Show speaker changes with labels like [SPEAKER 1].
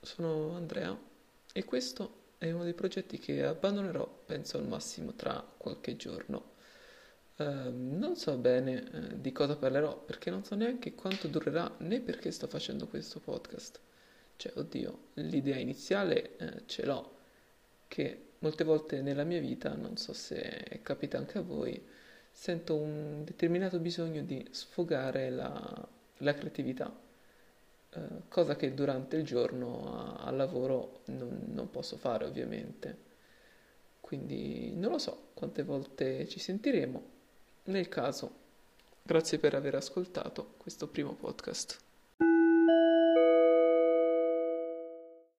[SPEAKER 1] sono Andrea e questo è uno dei progetti che abbandonerò, penso al massimo tra qualche giorno. Uh, non so bene uh, di cosa parlerò perché non so neanche quanto durerà né perché sto facendo questo podcast. Cioè, oddio, l'idea iniziale uh, ce l'ho, che molte volte nella mia vita, non so se capita anche a voi, sento un determinato bisogno di sfogare la, la creatività, eh, cosa che durante il giorno al lavoro non, non posso fare ovviamente. Quindi non lo so quante volte ci sentiremo. Nel caso, grazie per aver ascoltato questo primo podcast.